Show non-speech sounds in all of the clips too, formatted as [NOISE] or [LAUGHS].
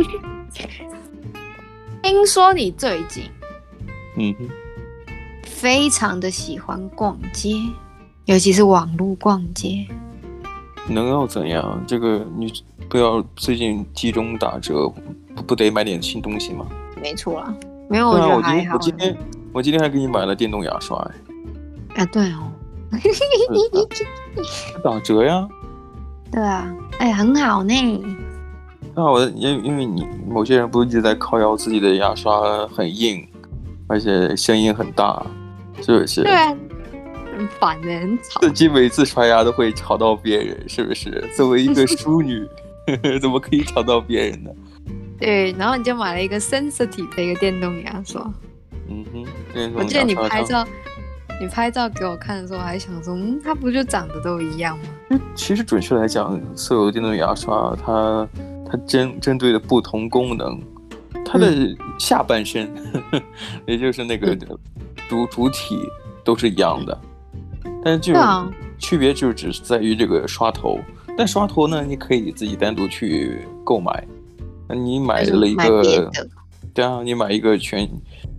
[LAUGHS] 听说你最近，嗯哼，非常的喜欢逛街，尤其是网络逛街。能要怎样？这个你不要最近集中打折，不不得买点新东西吗？没错啊，没有我觉得还好。我今天我今天还给你买了电动牙刷哎。啊，对哦。[LAUGHS] 打折呀。对啊，哎，很好呢。那我因因为你某些人不是一直在靠腰自己的牙刷很硬，而且声音很大，是不是？对啊，很烦的，很吵。自己每次刷牙都会吵到别人，是不是？作为一个淑女，[LAUGHS] 怎么可以吵到别人呢？[LAUGHS] 对，然后你就买了一个 sensitive 的一个电动牙刷。嗯哼，电动牙刷。我记得你拍照，你拍照给我看的时候，我还想说，嗯，它不就长得都一样吗？其实准确来讲，所有的电动牙刷它。它针针对的不同功能，它的下半身，嗯、也就是那个主主体都是一样的，但是就区别就只是在于这个刷头。但刷头呢，你可以自己单独去购买。那你买了一个，对啊，你买一个全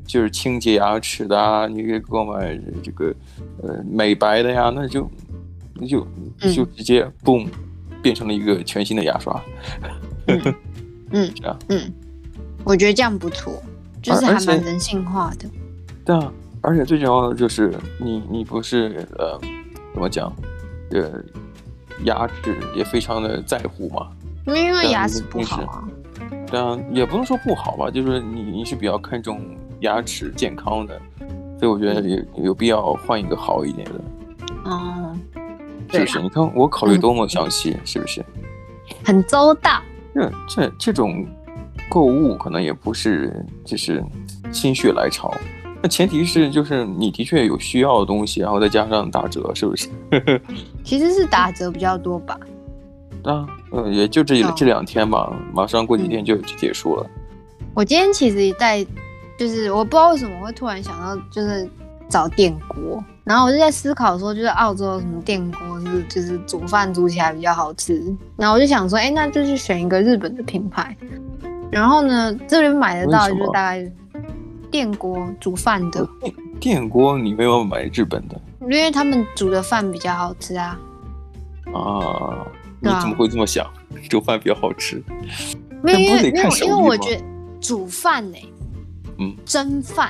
就是清洁牙齿的啊，你可以购买这个呃美白的呀，那就那就就直接嘣、嗯、变成了一个全新的牙刷。嗯嗯这样嗯，我觉得这样不错，就是还蛮人性化的。对啊，而且最重要的就是你你不是呃怎么讲，呃牙齿也非常的在乎嘛，因为牙齿不好啊。对啊，也不能说不好吧，就是你你是比较看重牙齿健康的，所以我觉得有有必要换一个好一点的。哦，是不是？啊、你看我考虑多么详细，嗯、是不是？很周到。这这这种购物可能也不是就是心血来潮，那前提是就是你的确有需要的东西，然后再加上打折，是不是？[LAUGHS] 其实是打折比较多吧。啊，嗯，也就这这两天吧，马上过几天就就结束了。我今天其实在就是我不知道为什么会突然想到就是找电锅。然后我就在思考说，就是澳洲什么电锅是就是煮饭煮起来比较好吃。然后我就想说，哎，那就去选一个日本的品牌。然后呢，这边买得到就是大概电锅煮饭的。电锅你没有买日本的？因为他们煮的饭比较好吃啊。啊，你怎么会这么想？啊、[LAUGHS] 煮饭比较好吃？没有，因为因为我觉得煮饭呢、欸，嗯，蒸饭。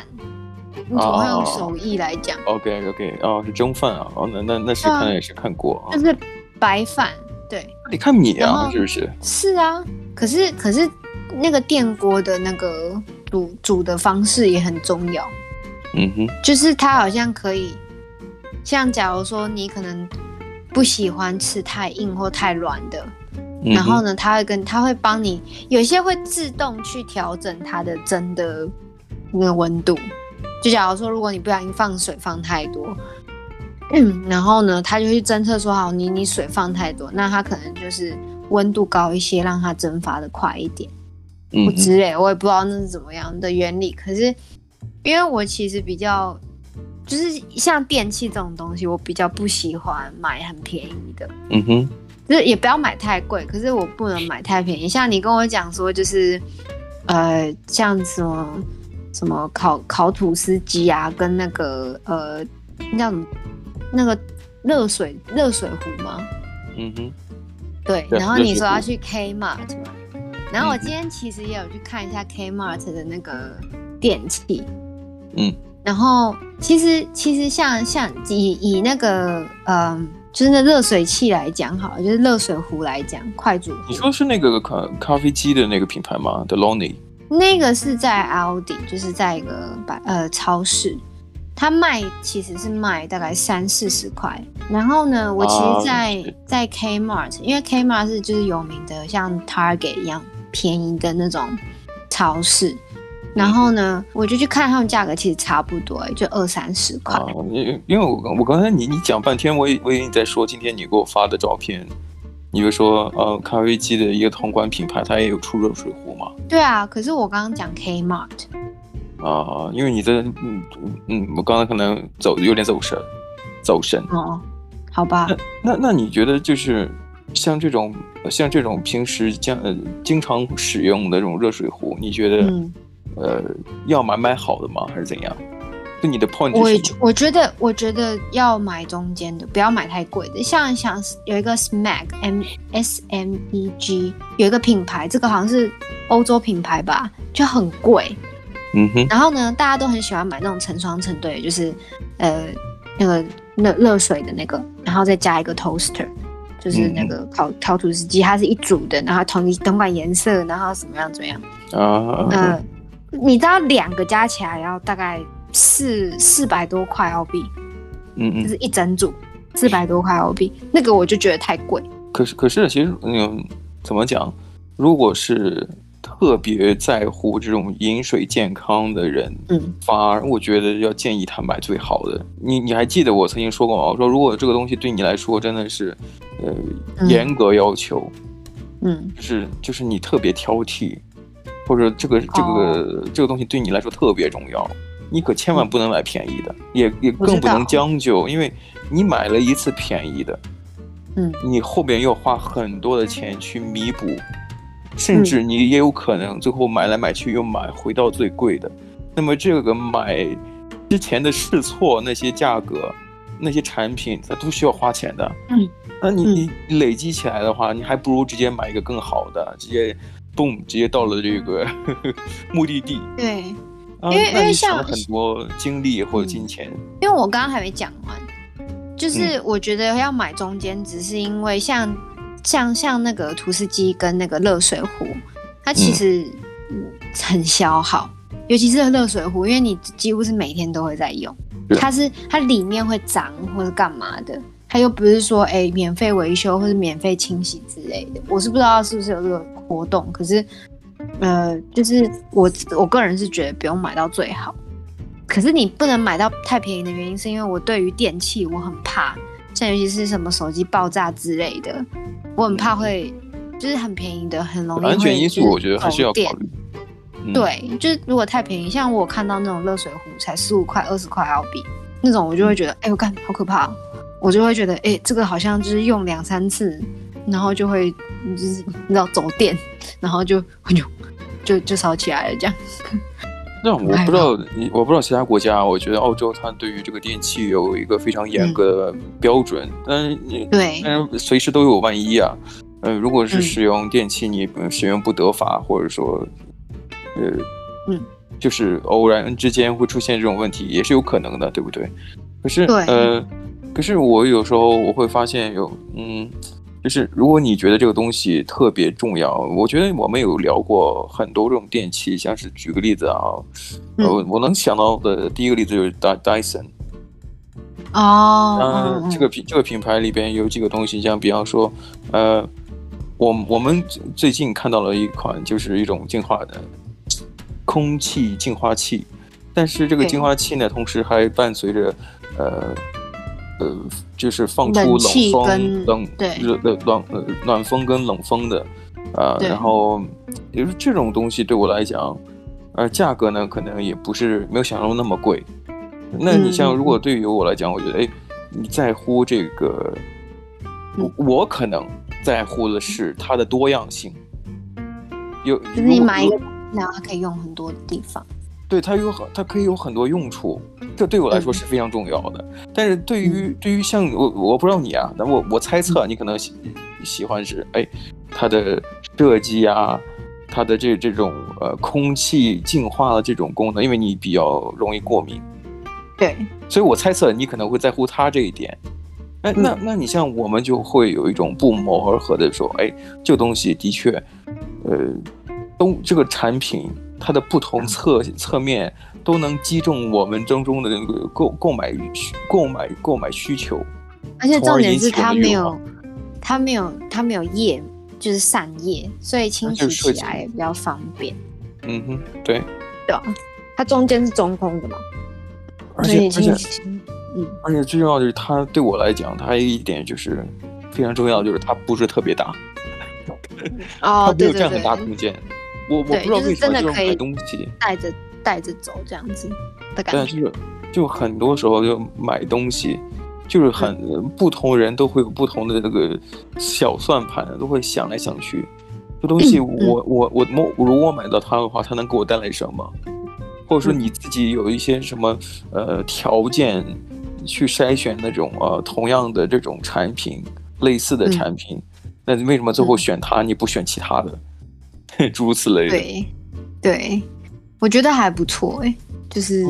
你总会用手艺来讲。OK OK，哦，是蒸饭啊，哦，那那那是看来也是看过啊。那是白饭，对。你看米啊，是不是？是啊，可是可是那个电锅的那个煮煮的方式也很重要。嗯哼。就是它好像可以，像假如说你可能不喜欢吃太硬或太软的，嗯、然后呢，它会跟它会帮你，有些会自动去调整它的蒸的那个温度。就假如说，如果你不小心放水放太多，嗯，然后呢，他就去侦测说，好，你你水放太多，那它可能就是温度高一些，让它蒸发的快一点，嗯，之类，我也不知道那是怎么样的原理。可是，因为我其实比较，就是像电器这种东西，我比较不喜欢买很便宜的，嗯哼，就是也不要买太贵，可是我不能买太便宜。像你跟我讲说，就是呃，像什么。什么烤烤吐司机啊，跟那个呃，那叫什么？那个热水热水壶吗？嗯哼，对。然后你说要去 Kmart 嘛？然后我今天其实也有去看一下 Kmart 的那个电器。嗯。然后其实其实像像以以那个嗯、呃，就是那热水器来讲好了，就是热水壶来讲，快煮。你说是那个咖咖啡机的那个品牌吗？Delonghi 那个是在 Aldi，就是在一个百呃超市，它卖其实是卖大概三四十块。然后呢，我其实在、uh, 在 Kmart，因为 Kmart 是就是有名的像 Target 一样便宜的那种超市。然后呢，我就去看他们价格，其实差不多，就二三十块。因、uh, 因为我我刚才你你讲半天，我以为你在说今天你给我发的照片。你比如说，呃，咖啡机的一个同款品牌，它也有出热水壶吗？对啊，可是我刚刚讲 Kmart。啊，因为你在，嗯嗯，我刚刚可能走有点走神，走神。哦，好吧。那那那你觉得就是像这种像这种平时将呃经常使用的这种热水壶，你觉得、嗯、呃要买买好的吗？还是怎样？就你的 point 我我觉得我觉得要买中间的，不要买太贵的。像像有一个 Smeg M S M E G 有一个品牌，这个好像是欧洲品牌吧，就很贵。嗯哼。然后呢，大家都很喜欢买那种成双成对，就是呃那个热热水的那个，然后再加一个 toaster，就是那个烤、嗯、烤吐司机，它是一组的，然后同一同款颜色，然后怎么样怎么样。啊。呃，你知道两个加起来要大概？四四百多块澳币，嗯嗯，就是一整组四百多块澳币，那个我就觉得太贵。可是可是，其实嗯，怎么讲？如果是特别在乎这种饮水健康的人，嗯，反而我觉得要建议他买最好的。你你还记得我曾经说过吗？我说如果这个东西对你来说真的是，呃，严格要求，嗯，就是就是你特别挑剔，或者这个这个、哦、这个东西对你来说特别重要。你可千万不能买便宜的，也也更不能将就，因为你买了一次便宜的，嗯，你后边要花很多的钱去弥补，甚至你也有可能最后买来买去又买回到最贵的。那么这个买之前的试错那些价格，那些产品它都需要花钱的，嗯，那你你累积起来的话，你还不如直接买一个更好的，直接嘣直接到了这个呵 [LAUGHS] 呵目的地，对。因为因为像很多精力或者金钱，因为我刚刚还没讲完，就是我觉得要买中间，只是因为像像像那个吐司机跟那个热水壶，它其实很消耗，尤其是热水壶，因为你几乎是每天都会在用，它是它里面会脏或者干嘛的，它又不是说哎免费维修或者免费清洗之类的，我是不知道是不是有这个活动，可是。呃，就是我我个人是觉得不用买到最好，可是你不能买到太便宜的原因，是因为我对于电器我很怕，像尤其是什么手机爆炸之类的，我很怕会就是很便宜的很容易会。安全因素我觉得还是要考虑。嗯、对，就是如果太便宜，像我看到那种热水壶才十五块、二十块澳币那种，我就会觉得，哎、嗯，我看好可怕，我就会觉得，哎，这个好像就是用两三次，然后就会就是你知道走电，然后就哎呦。就就烧起来了，这样。[LAUGHS] 那我不知道你，我不知道其他国家。我觉得澳洲它对于这个电器有一个非常严格的标准，嗯、但是你对，但是随时都有万一啊。呃，如果是使用电器，你使用不得法，或者说，呃，嗯，就是偶然之间会出现这种问题，也是有可能的，对不对？可是，对呃，可是我有时候我会发现有，嗯。就是如果你觉得这个东西特别重要，我觉得我们有聊过很多这种电器，像是举个例子啊，呃、嗯，我能想到的第一个例子就是 Dyson。哦。嗯，这个品这个品牌里边有几个东西，像比方说，呃，我我们最近看到了一款，就是一种净化的空气净化器，但是这个净化器呢，同时还伴随着呃。呃，就是放出冷风、冷热、冷暖呃暖风跟冷风的，啊、呃，然后也就是这种东西对我来讲，呃，价格呢可能也不是没有想象中那么贵。那你像如果对于我来讲，我觉得哎，你在乎这个，我我可能在乎的是它的多样性。有，就是你买一个，然后它可以用很多的地方。对，它有很，它可以有很多用处，这对我来说是非常重要的。嗯、但是对于对于像我，我不知道你啊，那我我猜测你可能喜喜欢是哎，它的设计啊，它的这这种呃空气净化的这种功能，因为你比较容易过敏，对，所以我猜测你可能会在乎它这一点。哎，那那你像我们就会有一种不谋而合的说，哎，这个东西的确，呃，都这个产品。它的不同侧侧面都能击中我们当中的那个购购买需购买购买需求，而且重点是它没有它没有它没有叶，就是散叶，所以清洗起来也比较方便。嗯哼，对，对啊，它中间是中空的嘛，而且而且嗯，而且最重要的是它对我来讲，它还有一点就是非常重要，就是它不是特别大，哦，它没有占很大空间。我我不知道为什么这种买东西带着带着走这样子的感觉。对，就是就很多时候就买东西，就是很不同人都会有不同的那个小算盘，都会想来想去，这东西我我我我如果买到它的话，它能给我带来什么？或者说你自己有一些什么呃条件去筛选那种呃同样的这种产品，类似的产品，那为什么最后选它，你不选其他的？[LAUGHS] 诸如此类的。对，对，我觉得还不错哎，就是。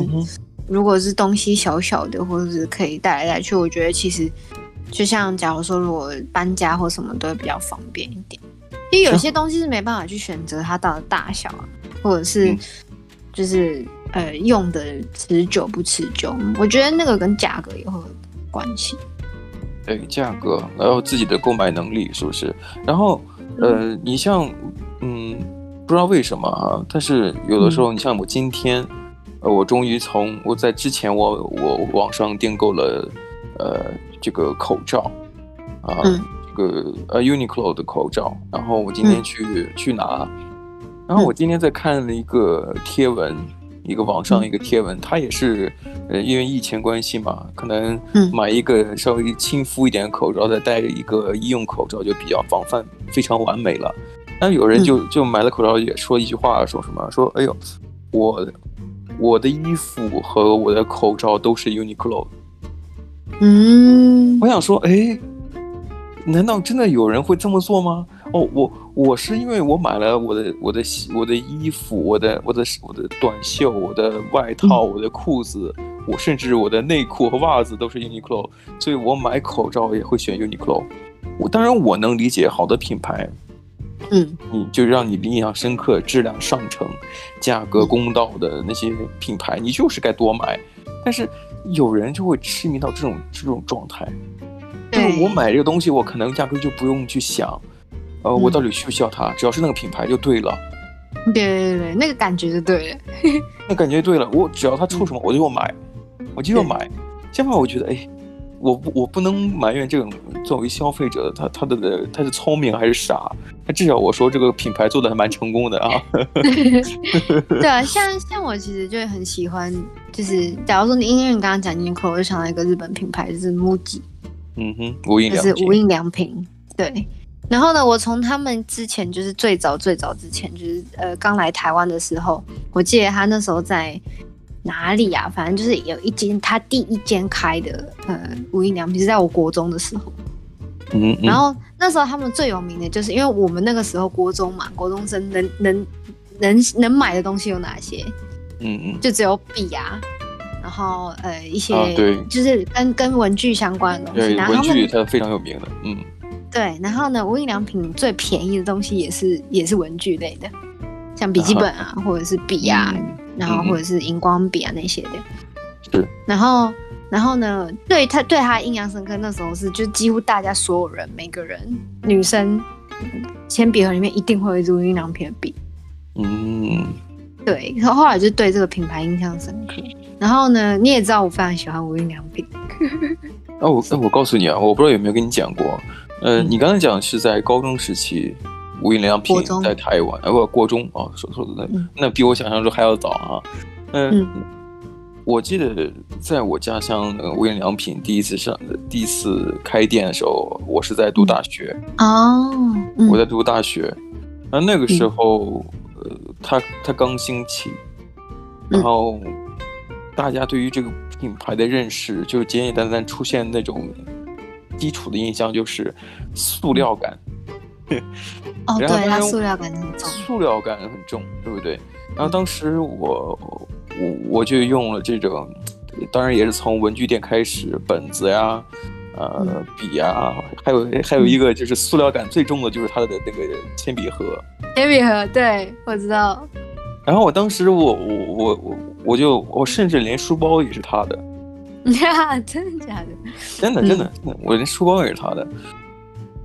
如果是东西小小的，或者是可以带来带去，我觉得其实就像假如说，如果搬家或什么都会比较方便一点。因为有些东西是没办法去选择它到的大小啊，或者是就是呃用的持久不持久。我觉得那个跟价格也会有关系。对，价格，然后自己的购买能力是不是？然后呃，你像嗯，不知道为什么啊，但是有的时候你像我今天。呃，我终于从我在之前我我网上订购了，呃，这个口罩，啊、这个呃 Uniqlo 的口罩，然后我今天去、嗯、去拿，然后我今天在看了一个贴文，嗯、一个网上一个贴文，它也是，呃，因为疫情关系嘛，可能买一个稍微亲肤一点的口罩，再戴一个医用口罩就比较防范，非常完美了。但有人就就买了口罩，也说一句话，说什么？说，哎呦，我。我的衣服和我的口罩都是 Uniqlo。嗯，我想说，哎，难道真的有人会这么做吗？哦，我我是因为我买了我的我的我的衣服，我的我的我的短袖，我的外套，我的裤子，嗯、我甚至我的内裤和袜子都是 Uniqlo，所以我买口罩也会选 Uniqlo。我当然我能理解好的品牌。嗯，你就让你印象深刻、质量上乘、价格公道的那些品牌，你就是该多买。但是有人就会痴迷到这种这种状态，就是我买这个东西，我可能压根就不用去想，呃，我到底需不需要它，只要是那个品牌就对了。对对对，那个感觉就对了，[LAUGHS] 那感觉对了，我只要它出什么，我就要买，我就要买。相反我觉得，哎。我不，我不能埋怨这种作为消费者，他他的他是聪明还是傻？他至少我说这个品牌做的还蛮成功的啊。[LAUGHS] [LAUGHS] 对啊，像像我其实就很喜欢，就是假如说你因为你刚刚讲 Uniqlo，我就想到一个日本品牌，就是 MUJI。嗯哼，无印良品。就是无印良品。对。然后呢，我从他们之前就是最早最早之前，就是呃刚来台湾的时候，我记得他那时候在。哪里啊？反正就是有一间，他第一间开的，呃，无印良品是在我国中的时候。嗯，嗯。然后那时候他们最有名的就是，因为我们那个时候国中嘛，国中生能能能能买的东西有哪些？嗯嗯。就只有笔啊，然后呃一些，对，就是跟跟文具相关的东西。对，然后文具它非常有名的，嗯。对，然后呢，无印良品最便宜的东西也是也是文具类的，像笔记本啊，啊或者是笔啊。嗯然后或者是荧光笔啊那些的，是。然后，然后呢，对他对他印象深刻，那时候是就几乎大家所有人每个人女生铅笔盒里面一定会有一支无印良品的笔。嗯，对。然后后来就对这个品牌印象深刻。然后呢，你也知道我非常喜欢无印良品。哦，我我告诉你啊，我不知道有没有跟你讲过，呃，你刚才讲是在高中时期。无印良品在台湾，呃不，国中哦，说说的那、嗯、那比我想象中还要早啊。嗯，嗯。我记得在我家乡，无印良品第一次上第一次开店的时候，我是在读大学。哦，嗯、我在读大学，那那个时候，嗯、呃，它它刚兴起，然后大家对于这个品牌的认识，就简简单单出现那种基础的印象，就是塑料感。[LAUGHS] 哦，对，它塑料感很重，塑料感很重，对不对？然后当时我我我就用了这种，当然也是从文具店开始，本子呀，呃，笔呀，还有还有一个就是塑料感最重的就是它的那个铅笔盒。铅笔盒，对，我知道。然后我当时我我我我我就我甚至连书包也是他的。呀，[LAUGHS] 真的假的？真的真的，我连书包也是他的。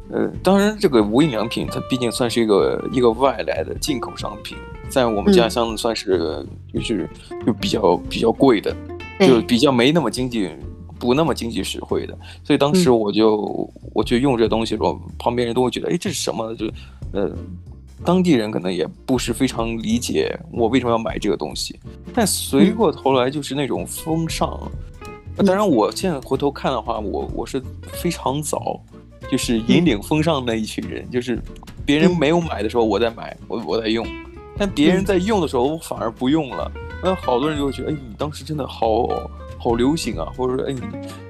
呃，当然，这个无印良品它毕竟算是一个一个外来的进口商品，在我们家乡算是就是就比较比较贵的，就比较没那么经济，不那么经济实惠的。所以当时我就我就用这东西的时候，旁边人都会觉得，哎，这是什么？就呃，当地人可能也不是非常理解我为什么要买这个东西。但随过头来就是那种风尚，当然，我现在回头看的话，我我是非常早，就是引领风尚的那一群人，嗯、[LAUGHS] 就是别人没有买的时候，我在买，我我在用，但别人在用的时候，我反而不用了。那好多人就会觉得，哎，你当时真的好好流行啊，或者说，哎，你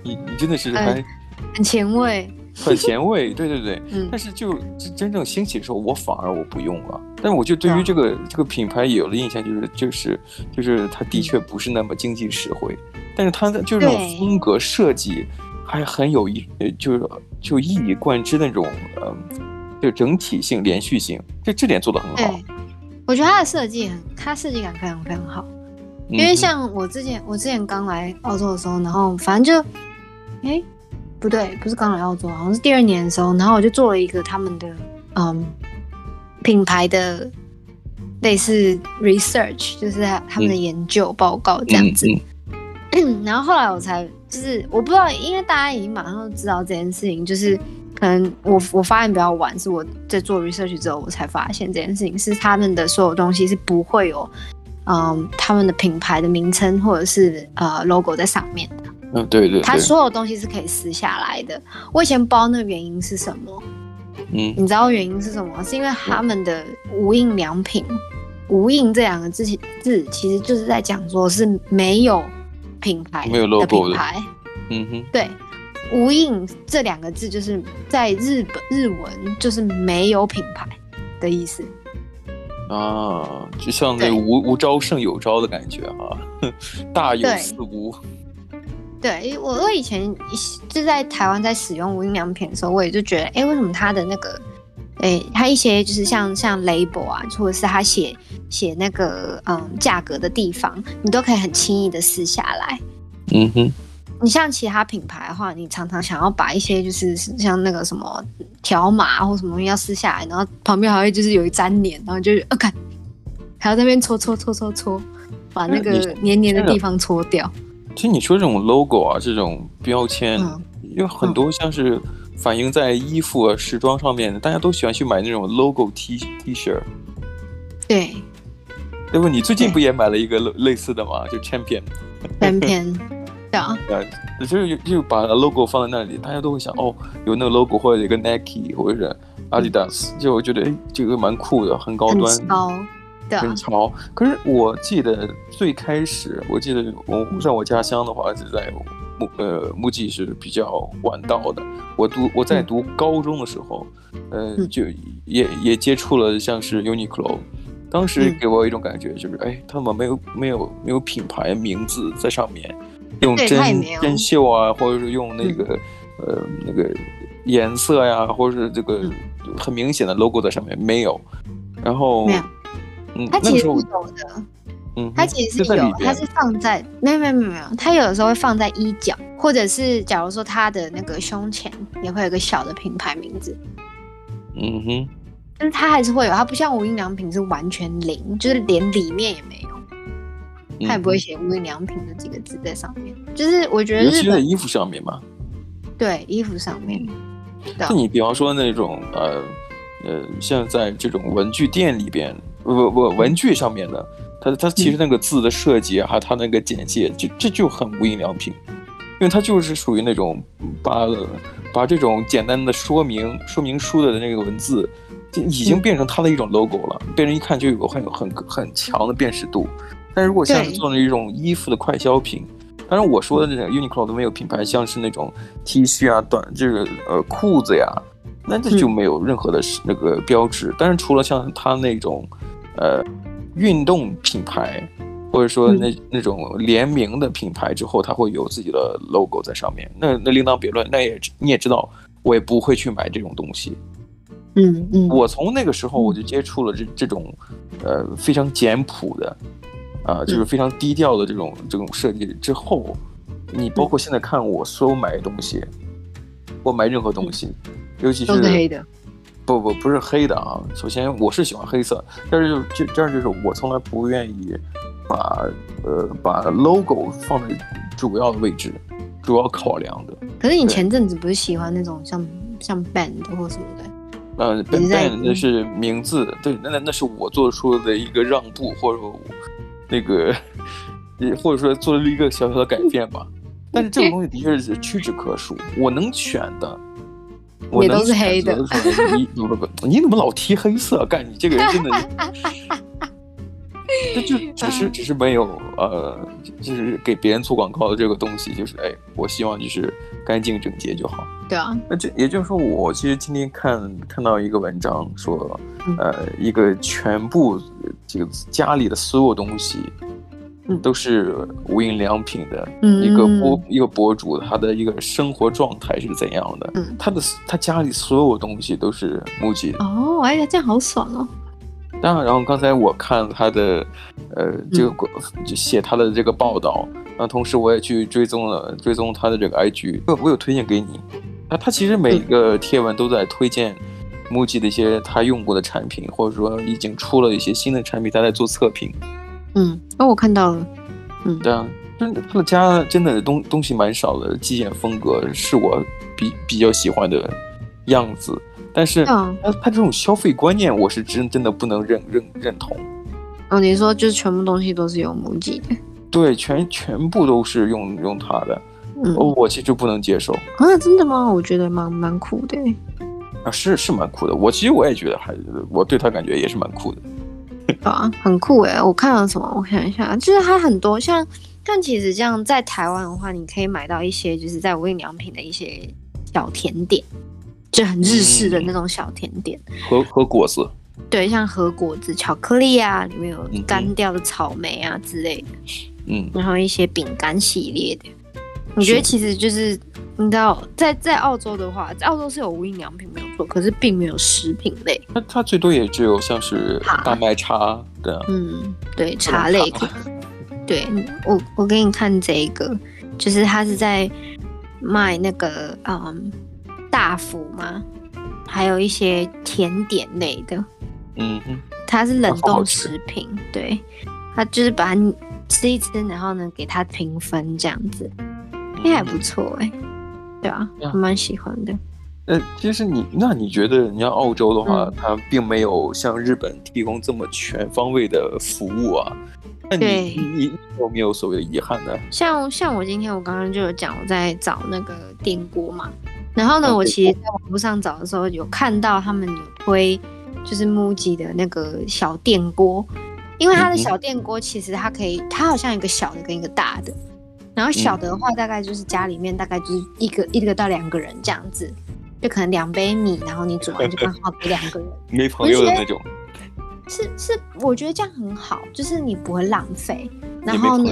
你你真的是还、哎、很前卫。很前卫，对对对，嗯，但是就真正兴起的时候，我反而我不用了。但我就对于这个、嗯、这个品牌有了印象，就是就是就是它的确不是那么经济实惠，嗯、但是它的就这种风格设计还很有意，就是就一以贯之那种呃，就整体性、连续性，这这点做的很好。我觉得它的设计很，它设计感非常非常好。因为像我之前我之前刚来澳洲的时候，然后反正就哎。不对，不是刚来澳洲，好像是第二年的时候，然后我就做了一个他们的嗯品牌的类似 research，就是他们的研究报告这样子。嗯、[COUGHS] 然后后来我才就是我不知道，因为大家已经马上都知道这件事情，就是可能我我发现比较晚，是我在做 research 之后我才发现这件事情是他们的所有东西是不会有嗯他们的品牌的名称或者是呃 logo 在上面的。嗯，对对，对，它所有东西是可以撕下来的。我以前不知道那个原因是什么，嗯，你知道原因是什么？是因为他们的无印良品，嗯、无印这两个字字其实就是在讲说是没有品牌，没有 logo 的品牌。嗯哼，对，无印这两个字就是在日本日文就是没有品牌的意思。啊，就像那无无招胜有招的感觉哈、啊，[LAUGHS] 大有似无。对我，我以前就在台湾在使用无印良品的时候，我也就觉得，哎，为什么它的那个，哎，它一些就是像像 label 啊，或者是他写写那个嗯价格的地方，你都可以很轻易的撕下来。嗯哼。你像其他品牌的话，你常常想要把一些就是像那个什么条码或什么东西要撕下来，然后旁边还会就是有一粘黏，然后就是呃看，还要在那边搓搓搓搓搓，把那个黏黏的地方搓掉。其实你说这种 logo 啊，这种标签，嗯、有很多像是反映在衣服啊、时装上面的，大家都喜欢去买那种 logo T T 恤。对，对不？你最近不也买了一个类似的吗？就 Champion。Champion，[LAUGHS] 对啊。就是就把 logo 放在那里，大家都会想哦，有那个 logo 或者一个 Nike 或者是 Adidas，、嗯、就我觉得哎，这个蛮酷的，很高端。很潮，可是我记得最开始，我记得我在我家乡的话是在木呃木屐是比较晚到的。我读我在读高中的时候，嗯、呃就也也接触了像是 Uniqlo，当时给我一种感觉就是，哎、嗯，他们没有没有没有品牌名字在上面，用针针绣啊，或者是用那个、嗯、呃那个颜色呀，或者是这个很明显的 logo 在上面没有，然后。它其实是有的，嗯，它其实是有，它是放在没有没有没有没有，它有的时候会放在衣角，或者是假如说它的那个胸前也会有个小的品牌名字，嗯哼，但是它还是会有，它不像无印良品是完全零，就是连里面也没有，它也不会写无印良品的几个字在上面，就是我觉得是在衣服上面嘛，对，衣服上面，那你比方说那种呃呃，像在这种文具店里边。不不，文具上面的，它它其实那个字的设计啊，还有它那个简介，就这就很无印良品，因为它就是属于那种把把这种简单的说明说明书的那个文字，就已经变成它的一种 logo 了，被人一看就有很有很很强的辨识度。但如果像是做那一种衣服的快消品，当然我说的那种 Uniqlo 都没有品牌，像是那种 T 恤啊、短这个呃裤子呀，那这就没有任何的那个标志。但是除了像它那种。呃，运动品牌，或者说那那种联名的品牌之后，它会有自己的 logo 在上面，那那另当别论。那也你也知道，我也不会去买这种东西。嗯嗯，我从那个时候我就接触了这这种，呃，非常简朴的，啊、呃，就是非常低调的这种这种设计之后，你包括现在看我所有买的东西，我买任何东西，尤其是黑的。不不不是黑的啊！首先我是喜欢黑色，但是就就这样就是我从来不愿意把呃把 logo 放在主要的位置，主要考量的。可是你前阵子不是喜欢那种像像 band 或什么的？呃，band 那是名字，对，那那那是我做出的一个让步，或者说那个，或者说做了一个小小的改变吧。但是这个东西的确是屈指可数，我能选的，我也都是黑的。你不不不，你怎么老提黑色？干你这个人真的。[LAUGHS] 这就只是只是没有呃，就是给别人做广告的这个东西，就是哎，我希望就是干净整洁就好。对啊，那这也就是说，我其实今天看看到一个文章说，呃，一个全部这个家里的所有东西，都是无印良品的一个博一个博主，他的一个生活状态是怎样的？嗯，他的他家里所有东西都是 MUJI 的。哦，哎呀，这样好爽哦。当然，然后刚才我看他的，呃，这个就写他的这个报道，那、嗯、同时我也去追踪了追踪他的这个 IG，我有推荐给你。那他其实每个贴文都在推荐 MUJI 的一些他用过的产品，或者说已经出了一些新的产品，他在做测评。嗯，那、哦、我看到了。嗯，对啊，真的，他的家真的东东西蛮少的，极简风格是我比比较喜欢的样子。但是他他这种消费观念，我是真真的不能认认认同。哦，你说就是全部东西都是用 MUJI 的？对，全全部都是用用它的。嗯，我其实不能接受。啊，真的吗？我觉得蛮蛮酷的。啊，是是蛮酷的。我其实我也觉得还，我对他感觉也是蛮酷的。啊，很酷哎！我看了什么？我想一下，就是它很多像，但其实这样在台湾的话，你可以买到一些就是在无印良品的一些小甜点。就很日式的那种小甜点，和和果子，对，像和果子、巧克力啊，里面有干掉的草莓啊之类的，嗯，然后一些饼干系列的，我觉得其实就是你知道，在在澳洲的话，在澳洲是有无印良品没有错，可是并没有食品类，那它最多也只有像是大麦茶的，嗯，对，茶类，对我我给你看这个，就是它是在卖那个嗯。大福吗？还有一些甜点类的，嗯哼，它是冷冻食品，对，它就是把它吃一吃，然后呢给它评分这样子，也、嗯、还不错哎，对啊，我蛮喜欢的。呃，其实你那你觉得，你像澳洲的话，嗯、它并没有像日本提供这么全方位的服务啊。那你对你，有没有所谓的遗憾呢？像像我今天我刚刚就有讲我在找那个电锅嘛。然后呢，我其实在网络上找的时候，有看到他们有推，就是 MUJI 的那个小电锅，因为它的小电锅其实它可以，它好像一个小的跟一个大的，然后小的的话大概就是家里面大概就是一个一个到两个人这样子，就可能两杯米，然后你煮完就刚好给两个人，[LAUGHS] 没朋友的那种。是是，我觉得这样很好，就是你不会浪费。然后呢？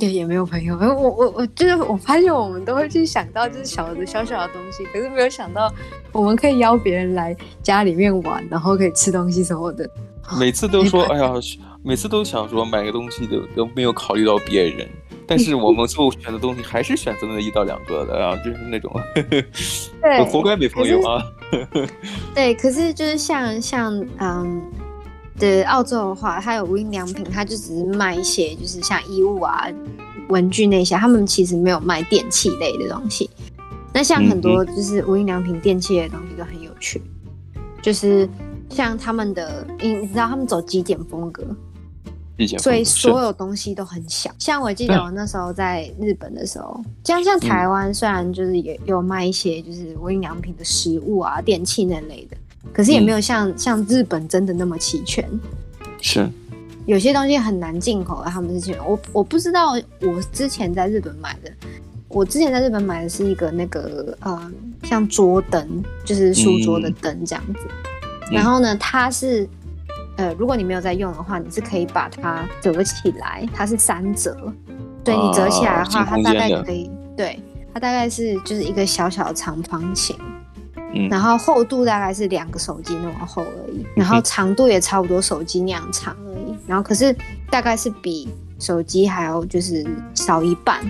对，也没有朋友。我我我就是我发现我们都会去想到就是小的小小的东西，可是没有想到我们可以邀别人来家里面玩，然后可以吃东西什么的。每次都说哎呀，每次都想说买个东西都都没有考虑到别人，但是我们最后选的东西还是选择那一到两个的啊，就是那种，[LAUGHS] 对，活该没朋友啊。对，可是就是像像嗯。对澳洲的话，它有无印良品，它就只是卖一些，就是像衣物啊、文具那些，他们其实没有卖电器类的东西。那像很多就是无印良品电器的东西都很有趣，就是像他们的，你你知道他们走极简风格，所以所有东西都很小。像我记得我那时候在日本的时候，像像台湾虽然就是也有卖一些就是无印良品的食物啊、电器那类的。可是也没有像、嗯、像日本真的那么齐全，是有些东西很难进口的。他们之前我我不知道，我之前在日本买的，我之前在日本买的是一个那个呃，像桌灯，就是书桌的灯这样子。嗯、然后呢，它是呃，如果你没有在用的话，你是可以把它折起来，它是三折，对，你折起来的话，啊、它大概可以，对，它大概是就是一个小小的长方形。然后厚度大概是两个手机那么厚而已，然后长度也差不多手机那样长而已，然后可是大概是比手机还要就是少一半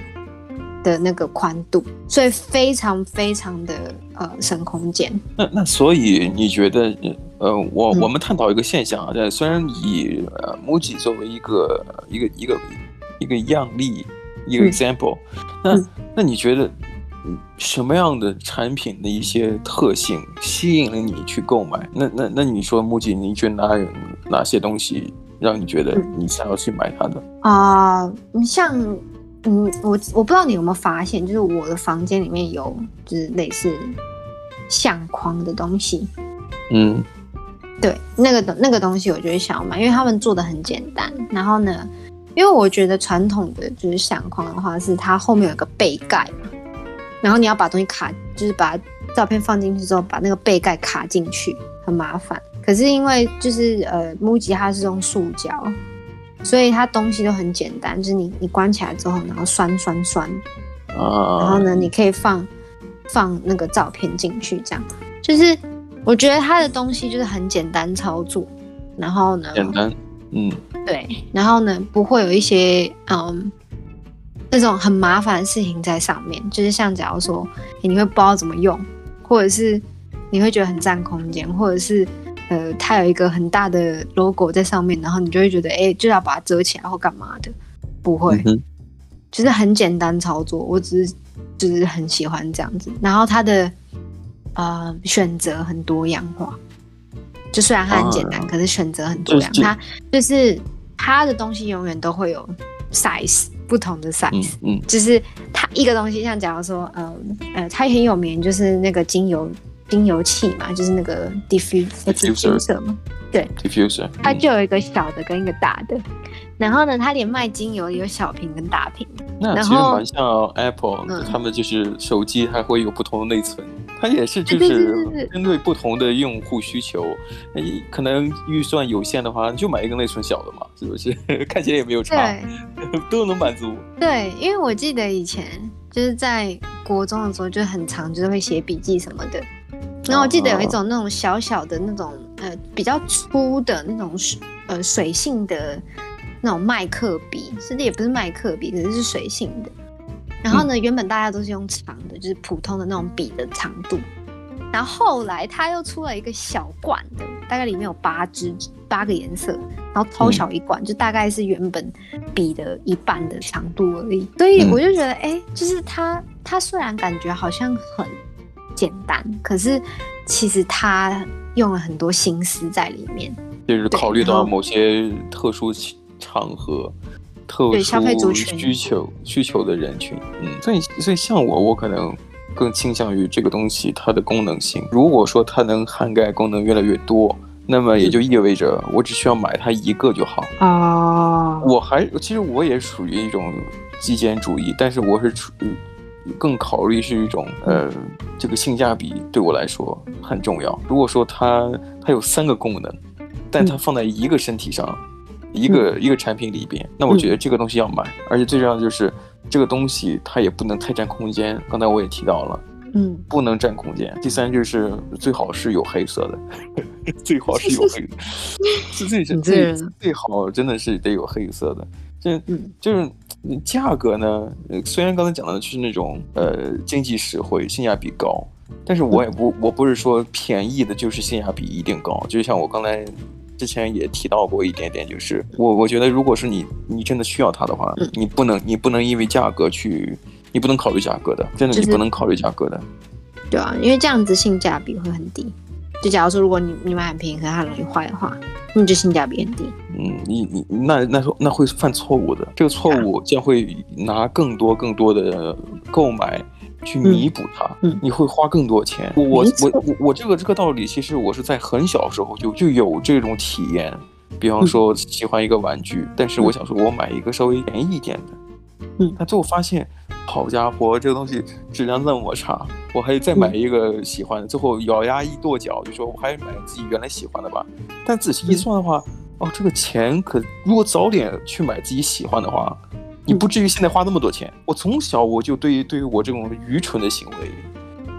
的那个宽度，所以非常非常的呃省空间。那那所以你觉得呃我我们探讨一个现象啊，在虽然以呃 MUJI 作为一个一个一个一个样例一个 example，那那你觉得？什么样的产品的一些特性吸引了你去购买？那那那你说 MUJI，你觉得哪有哪些东西让你觉得你想要去买它的？啊、呃，像嗯，我我不知道你有没有发现，就是我的房间里面有就是类似相框的东西。嗯，对，那个东那个东西我就会想要买，因为他们做的很简单。然后呢，因为我觉得传统的就是相框的话，是它后面有个背盖嘛，然后你要把东西卡，就是把照片放进去之后，把那个背盖卡进去，很麻烦。可是因为就是呃，MUJI 它是用塑胶。所以它东西都很简单，就是你你关起来之后，然后酸酸酸，啊，然后呢，你可以放放那个照片进去，这样。就是我觉得它的东西就是很简单操作，然后呢，简单，嗯，对，然后呢，不会有一些嗯那种很麻烦的事情在上面，就是像假如说你会不知道怎么用，或者是你会觉得很占空间，或者是。呃，它有一个很大的 logo 在上面，然后你就会觉得，哎、欸，就要把它遮起来或干嘛的，不会，嗯、就是很简单操作。我只是就是很喜欢这样子，然后它的呃选择很多样化，就虽然它很简单，啊、可是选择很多样。就它就是它的东西永远都会有 size 不同的 size，嗯，嗯。就是它一个东西，像假如说，呃呃，它很有名，就是那个精油。精油器嘛，就是那个 diffuser 嘛，对，diffuser，它就有一个小的跟一个大的，然后呢，它连卖精油有小瓶跟大瓶，那其实蛮像 Apple，嗯，他们就是手机还会有不同的内存，它也是就是针对不同的用户需求，可能预算有限的话，你就买一个内存小的嘛，是不是？[LAUGHS] 看起来也没有差，对。[LAUGHS] 都能满足。对，因为我记得以前就是在国中的时候就很长，就是会写笔记什么的。然后我记得有一种那种小小的那种呃比较粗的那种水呃水性的那种麦克笔，甚至也不是麦克笔，可是是水性的。然后呢，嗯、原本大家都是用长的，就是普通的那种笔的长度。然后后来他又出了一个小罐的，大概里面有八支八个颜色，然后超小一罐，嗯、就大概是原本笔的一半的长度而已。所以我就觉得，哎、嗯，就是它它虽然感觉好像很。简单，可是其实他用了很多心思在里面，就是考虑到某些特殊场合、特殊消费需求需求的人群。嗯，所以所以像我，我可能更倾向于这个东西它的功能性。如果说它能涵盖功能越来越多，那么也就意味着我只需要买它一个就好啊。我还其实我也属于一种极简主义，但是我是处于。更考虑是一种，呃，这个性价比对我来说很重要。如果说它它有三个功能，但它放在一个身体上，嗯、一个、嗯、一个产品里边，那我觉得这个东西要买。嗯、而且最重要的就是这个东西它也不能太占空间。刚才我也提到了，嗯，不能占空间。第三就是最好是有黑色的，[LAUGHS] 最好是有黑 [LAUGHS] 是最最最好真的是得有黑色的。就就是价格呢，虽然刚才讲的就是那种呃经济实惠、性价比高，但是我也不我不是说便宜的就是性价比一定高。就像我刚才之前也提到过一点点，就是我我觉得如果是你你真的需要它的话，你不能你不能因为价格去，你不能考虑价格的，真的你不能考虑价格的。对啊，因为这样子性价比会很低。就假如说，如果你你买很便宜，可是它容易坏的话，那你就性价比很低。嗯，你你那那说那会犯错误的，这个错误将会拿更多更多的购买去弥补它。嗯，你会花更多钱。我我我我我这个这个道理，其实我是在很小时候就就有这种体验。比方说喜欢一个玩具，嗯、但是我想说我买一个稍微便宜一点的。嗯，但最后发现。好家伙，这个东西质量那么差，我还得再买一个喜欢的，最后咬牙一跺脚，就说我还是买自己原来喜欢的吧。但仔细一算的话，哦，这个钱可如果早点去买自己喜欢的话，你不至于现在花那么多钱。我从小我就对于对于我这种愚蠢的行为，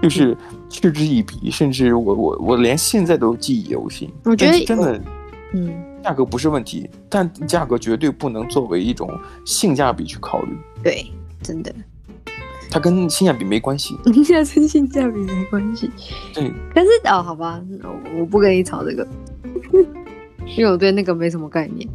就是嗤之以鼻，甚至我我我连现在都记忆犹新。我觉得真的，嗯，价格不是问题，但价格绝对不能作为一种性价比去考虑。对，真的。它跟性价比没关系，现在跟性价比没关系。对，可是哦，好吧，我不跟你吵这个，[LAUGHS] 因为我对那个没什么概念。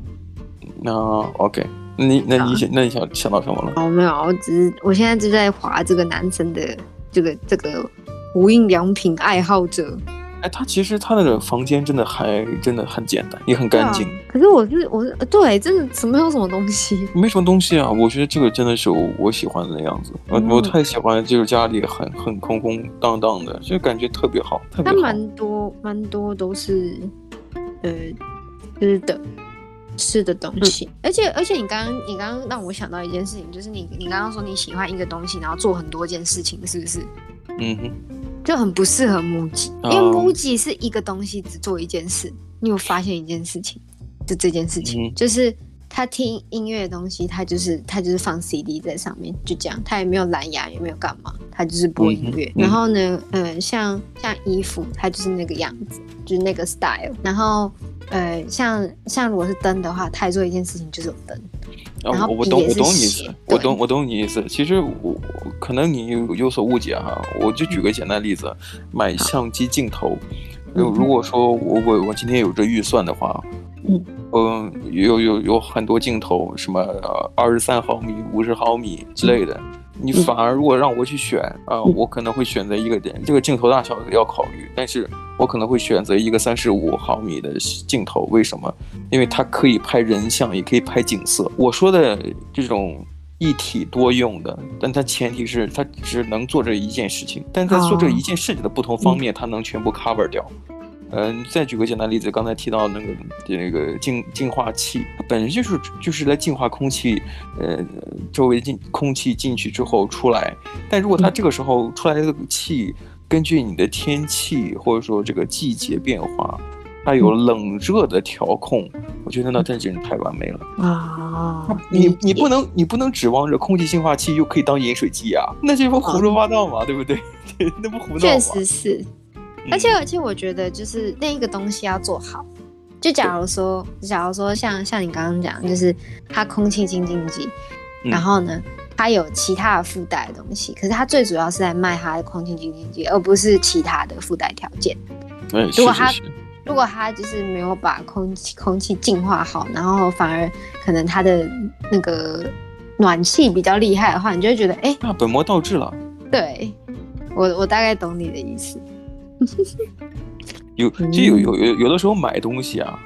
那 OK，那你那你想那你想想到什么了？哦，没有，我只是我现在就在划这个男生的这个这个无印良品爱好者哎，他其实他那个房间真的还真的很简单，也很干净。啊、可是我是我是对，真的什么有什么东西？没什么东西啊，我觉得这个真的是我我喜欢的样子。嗯、我我太喜欢，就是家里很很空空荡荡的，就感觉特别好，特别好。它蛮多蛮多都是呃吃的吃的东西，嗯、而且而且你刚刚你刚刚让我想到一件事情，就是你你刚刚说你喜欢一个东西，然后做很多件事情，是不是？嗯哼。就很不适合 Muji，因为 Muji 是一个东西只做一件事。你有发现一件事情？就这件事情，嗯、就是他听音乐的东西，他就是他就是放 CD 在上面，就这样，他也没有蓝牙，也没有干嘛，他就是播音乐。嗯嗯、然后呢，呃，像像衣服，他就是那个样子，就是那个 style。然后，呃，像像如果是灯的话，他也做一件事情，就是有灯。然后我懂我懂你意思，我懂我懂你意思。其实我可能你有有所误解哈，我就举个简单的例子，买相机镜头，如如果说我我我今天有这预算的话，嗯嗯，有有有很多镜头，什么二十三毫米、五十毫米之类的。你反而如果让我去选啊，我可能会选择一个点，这个镜头大小要考虑，但是我可能会选择一个三十五毫米的镜头。为什么？因为它可以拍人像，也可以拍景色。我说的这种一体多用的，但它前提是它只能做这一件事情，但在做这一件事情的不同方面，它能全部 cover 掉。嗯，再举个简单例子，刚才提到那个那个净净化器，本身就是就是来净化空气，呃，周围进空气进去之后出来。但如果它这个时候出来的气，根据你的天气或者说这个季节变化，它有冷热的调控，我觉得那真是太完美了啊！你你不能你不能指望着空气净化器又可以当饮水机啊，那这不胡说八道嘛？对不对？[LAUGHS] 那不胡闹吗？确实是。而且而且，我觉得就是那一个东西要做好。就假如说，假如说像像你刚刚讲，就是它空气清净机，然后呢，它有其他的附带的东西，可是它最主要是在卖它的空气清净机，而不是其他的附带条件。如果它如果它就是没有把空气空气净化好，然后反而可能它的那个暖气比较厉害的话，你就会觉得哎，那本末倒置了。对，我我大概懂你的意思。[LAUGHS] 有就有有有有的时候买东西啊，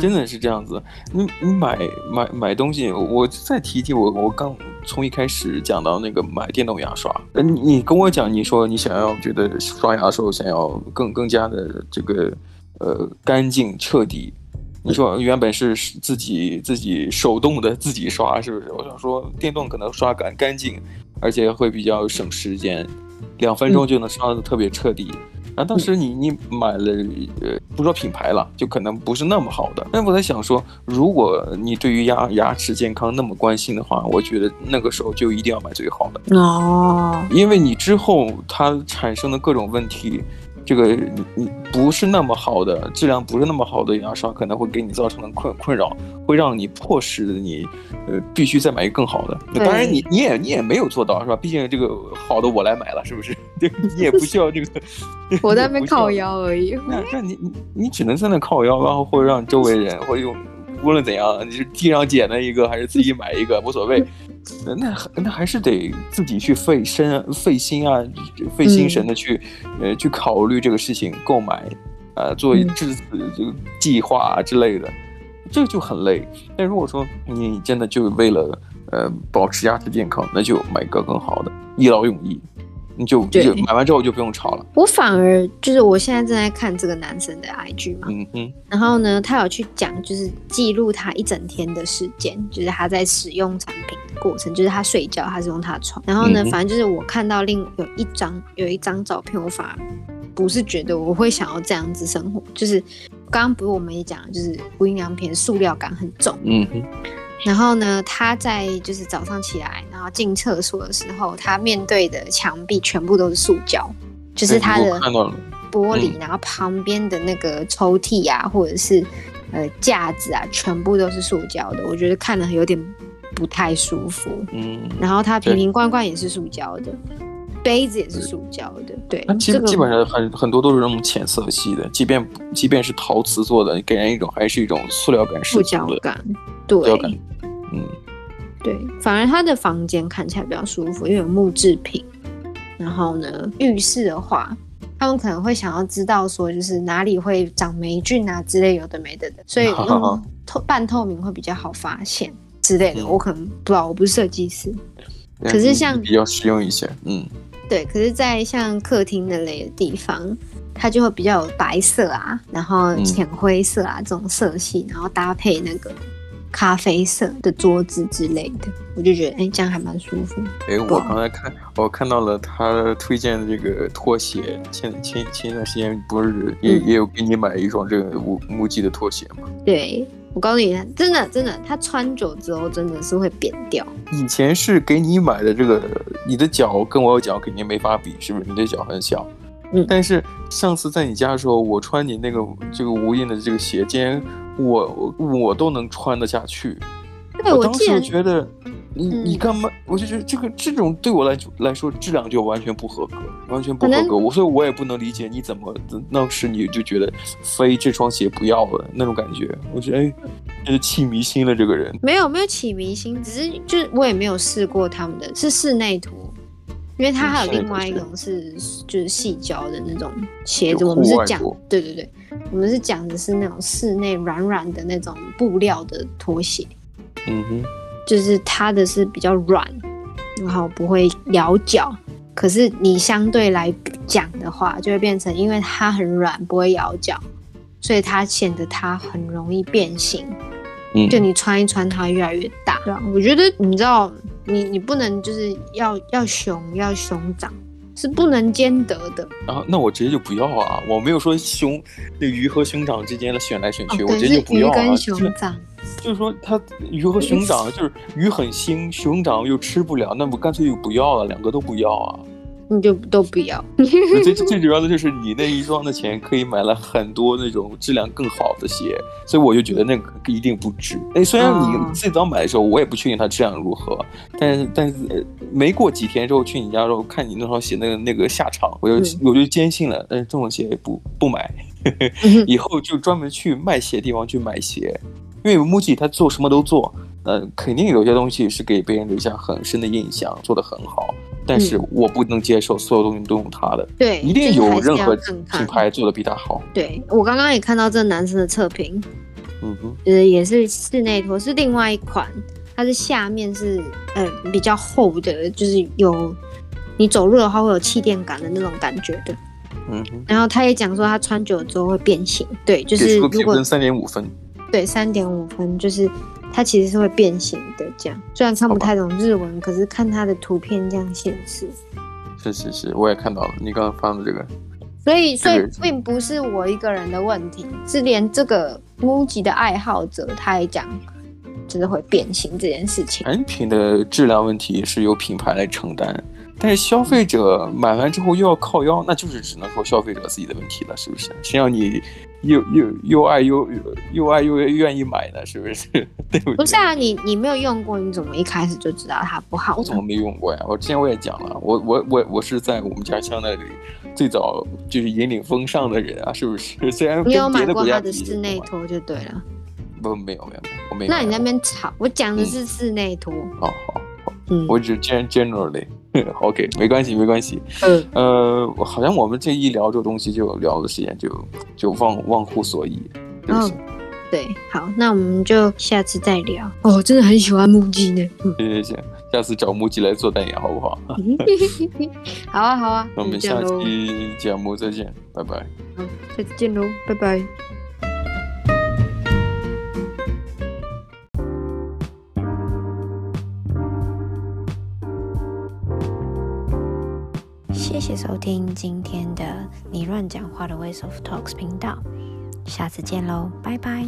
真的是这样子。你你买买买东西，我再提提我我刚从一开始讲到那个买电动牙刷，你你跟我讲，你说你想要觉得刷牙的时候想要更更加的这个呃干净彻底。你说原本是自己自己手动的自己刷，是不是？我想说电动可能刷干干净，而且会比较省时间，两分钟就能刷的特别彻底。啊，当时你你买了，呃，不说品牌了，就可能不是那么好的。那我在想说，如果你对于牙牙齿健康那么关心的话，我觉得那个时候就一定要买最好的哦，因为你之后它产生的各种问题。这个你你不是那么好的质量，不是那么好的牙刷，可能会给你造成的困困扰，会让你迫使你，呃，必须再买一个更好的。当然你，你你也你也没有做到，是吧？毕竟这个好的我来买了，是不是？对，你也不需要这个，[LAUGHS] 我在那边靠腰而已。那那你你你只能在那靠腰，然后或者让周围人，或者用，无论怎样，你是地上捡的一个，还是自己买一个，无所谓。那那还是得自己去费身费心啊，费心神的去，嗯、呃，去考虑这个事情，购买，呃，做质子这个计划啊之类的，这个就很累。但如果说你真的就为了呃保持牙齿健康，那就买个更好的，一劳永逸。你就就买完之后就不用吵了。我反而就是我现在正在看这个男生的 IG 嘛，嗯嗯，然后呢，他有去讲，就是记录他一整天的时间，就是他在使用产品的过程，就是他睡觉，他是用他的床。然后呢，嗯、反正就是我看到另有一张有一张照片，我反而不是觉得我会想要这样子生活，就是刚刚不是我们也讲，就是无印良品塑料感很重，嗯哼。然后呢，他在就是早上起来，然后进厕所的时候，他面对的墙壁全部都是塑胶，就是他的玻璃，然后旁边的那个抽屉啊，或者是呃架子啊，全部都是塑胶的。我觉得看了有点不太舒服。嗯，然后他瓶瓶罐罐也是塑胶的，杯子也是塑胶的。对，基基本上很很多都是那种浅色系的，即便即便是陶瓷做的，给人一种还是一种塑料感，塑胶感，对。嗯，对，反而他的房间看起来比较舒服，因为有木制品。然后呢，浴室的话，他们可能会想要知道说，就是哪里会长霉菌啊之类有的没的的，所以用透半透明会比较好发现之类的。嗯、我可能不知道，我不是设计师。可是像比较实用一些，嗯，对。可是，在像客厅那类的地方，它就会比较有白色啊，然后浅灰色啊、嗯、这种色系，然后搭配那个咖啡色的桌子之类的，我就觉得，哎，这样还蛮舒服。哎，我刚才看，我看到了他推荐的这个拖鞋，前前前一段时间不是也、嗯、也有给你买一双这个木木屐的拖鞋吗？对。我告诉你，真的真的，它穿久之后真的是会扁掉。以前是给你买的这个，你的脚跟我脚肯定没法比，是不是？你的脚很小。嗯。但是上次在你家的时候，我穿你那个这个无印的这个鞋，竟然我我都能穿得下去。对，我当时觉得。你你干嘛？我就觉得这个这种对我来来说质量就完全不合格，完全不合格。我所以，我也不能理解你怎么当时你就觉得非这双鞋不要了那种感觉。我觉得哎，这是起迷心了。这个人没有没有起迷心，只是就是我也没有试过他们的是室内图，因为它还有另外一种是就是细胶的那种鞋子。我们是讲对对对，我们是讲的是那种室内软软的那种布料的拖鞋。嗯哼。就是它的是比较软，然后不会咬脚。可是你相对来讲的话，就会变成因为它很软，不会咬脚，所以它显得它很容易变形。嗯，就你穿一穿，它越来越大。对啊，我觉得你知道，你你不能就是要要熊要熊掌。是不能兼得的啊！那我直接就不要啊！我没有说熊那鱼和熊掌之间的选来选去，哦、我直接就不要啊！鱼跟熊掌就，就是说它鱼和熊掌就是鱼很腥，熊掌又吃不了，那我干脆就不要了，两个都不要啊！你就都不要。最 [LAUGHS] 最主要的就是你那一双的钱可以买了很多那种质量更好的鞋，所以我就觉得那个一定不值。哎，虽然你最早买的时候我也不确定它质量如何，但是但是没过几天之后去你家之后看你那双鞋那个那个下场，我就我就坚信了，但是这种鞋不不买，[LAUGHS] 以后就专门去卖鞋的地方去买鞋，因为 MUJI 他做什么都做，呃，肯定有些东西是给别人留下很深的印象，做得很好。但是我不能接受所有东西都用他的，对，一定有任何品牌做的比他好。对，我刚刚也看到这男生的测评，嗯哼，呃，也是室内拖，是另外一款，它是下面是呃比较厚的，就是有你走路的话会有气垫感的那种感觉的，嗯哼。然后他也讲说他穿久了之后会变形，对，就是如果三点五分，对，三点五分就是。它其实是会变形的，这样虽然看不太懂日文，可是看它的图片这样显示。是是是，我也看到了你刚刚发的这个。所以所以并不是我一个人的问题，是连这个 MUJI 的爱好者他也讲，就是会变形这件事情。产品的质量问题是由品牌来承担，但是消费者买完之后又要靠腰，那就是只能说消费者自己的问题了，是不是？谁让你？又又又爱又又爱又愿意买呢，是不是？[LAUGHS] 对不对？不是啊，你你没有用过，你怎么一开始就知道它不好？我怎么没用过呀？我之前我也讲了，我我我我是在我们家乡那里最早就是引领风尚的人啊，是不是？虽然你有买过它的室内拖就对了。不，没有没有没有，我没有。那你那边吵，我讲的是室内拖。哦好好，嗯，我只 gen generally。[LAUGHS] OK，没关系，没关系。嗯，呃，好像我们这一聊这个东西，就聊的时间就就忘忘乎所以，对不起。哦，对，好，那我们就下次再聊。哦，真的很喜欢 MUJI 呢。行行行，下次找 MUJI 来做代言，好不好？[LAUGHS] 好啊，好啊。那我们下期节目再见，拜拜。好，下次见喽，拜拜。谢谢收听今天的你乱讲话的 Ways of Talks 频道，下次见喽，拜拜。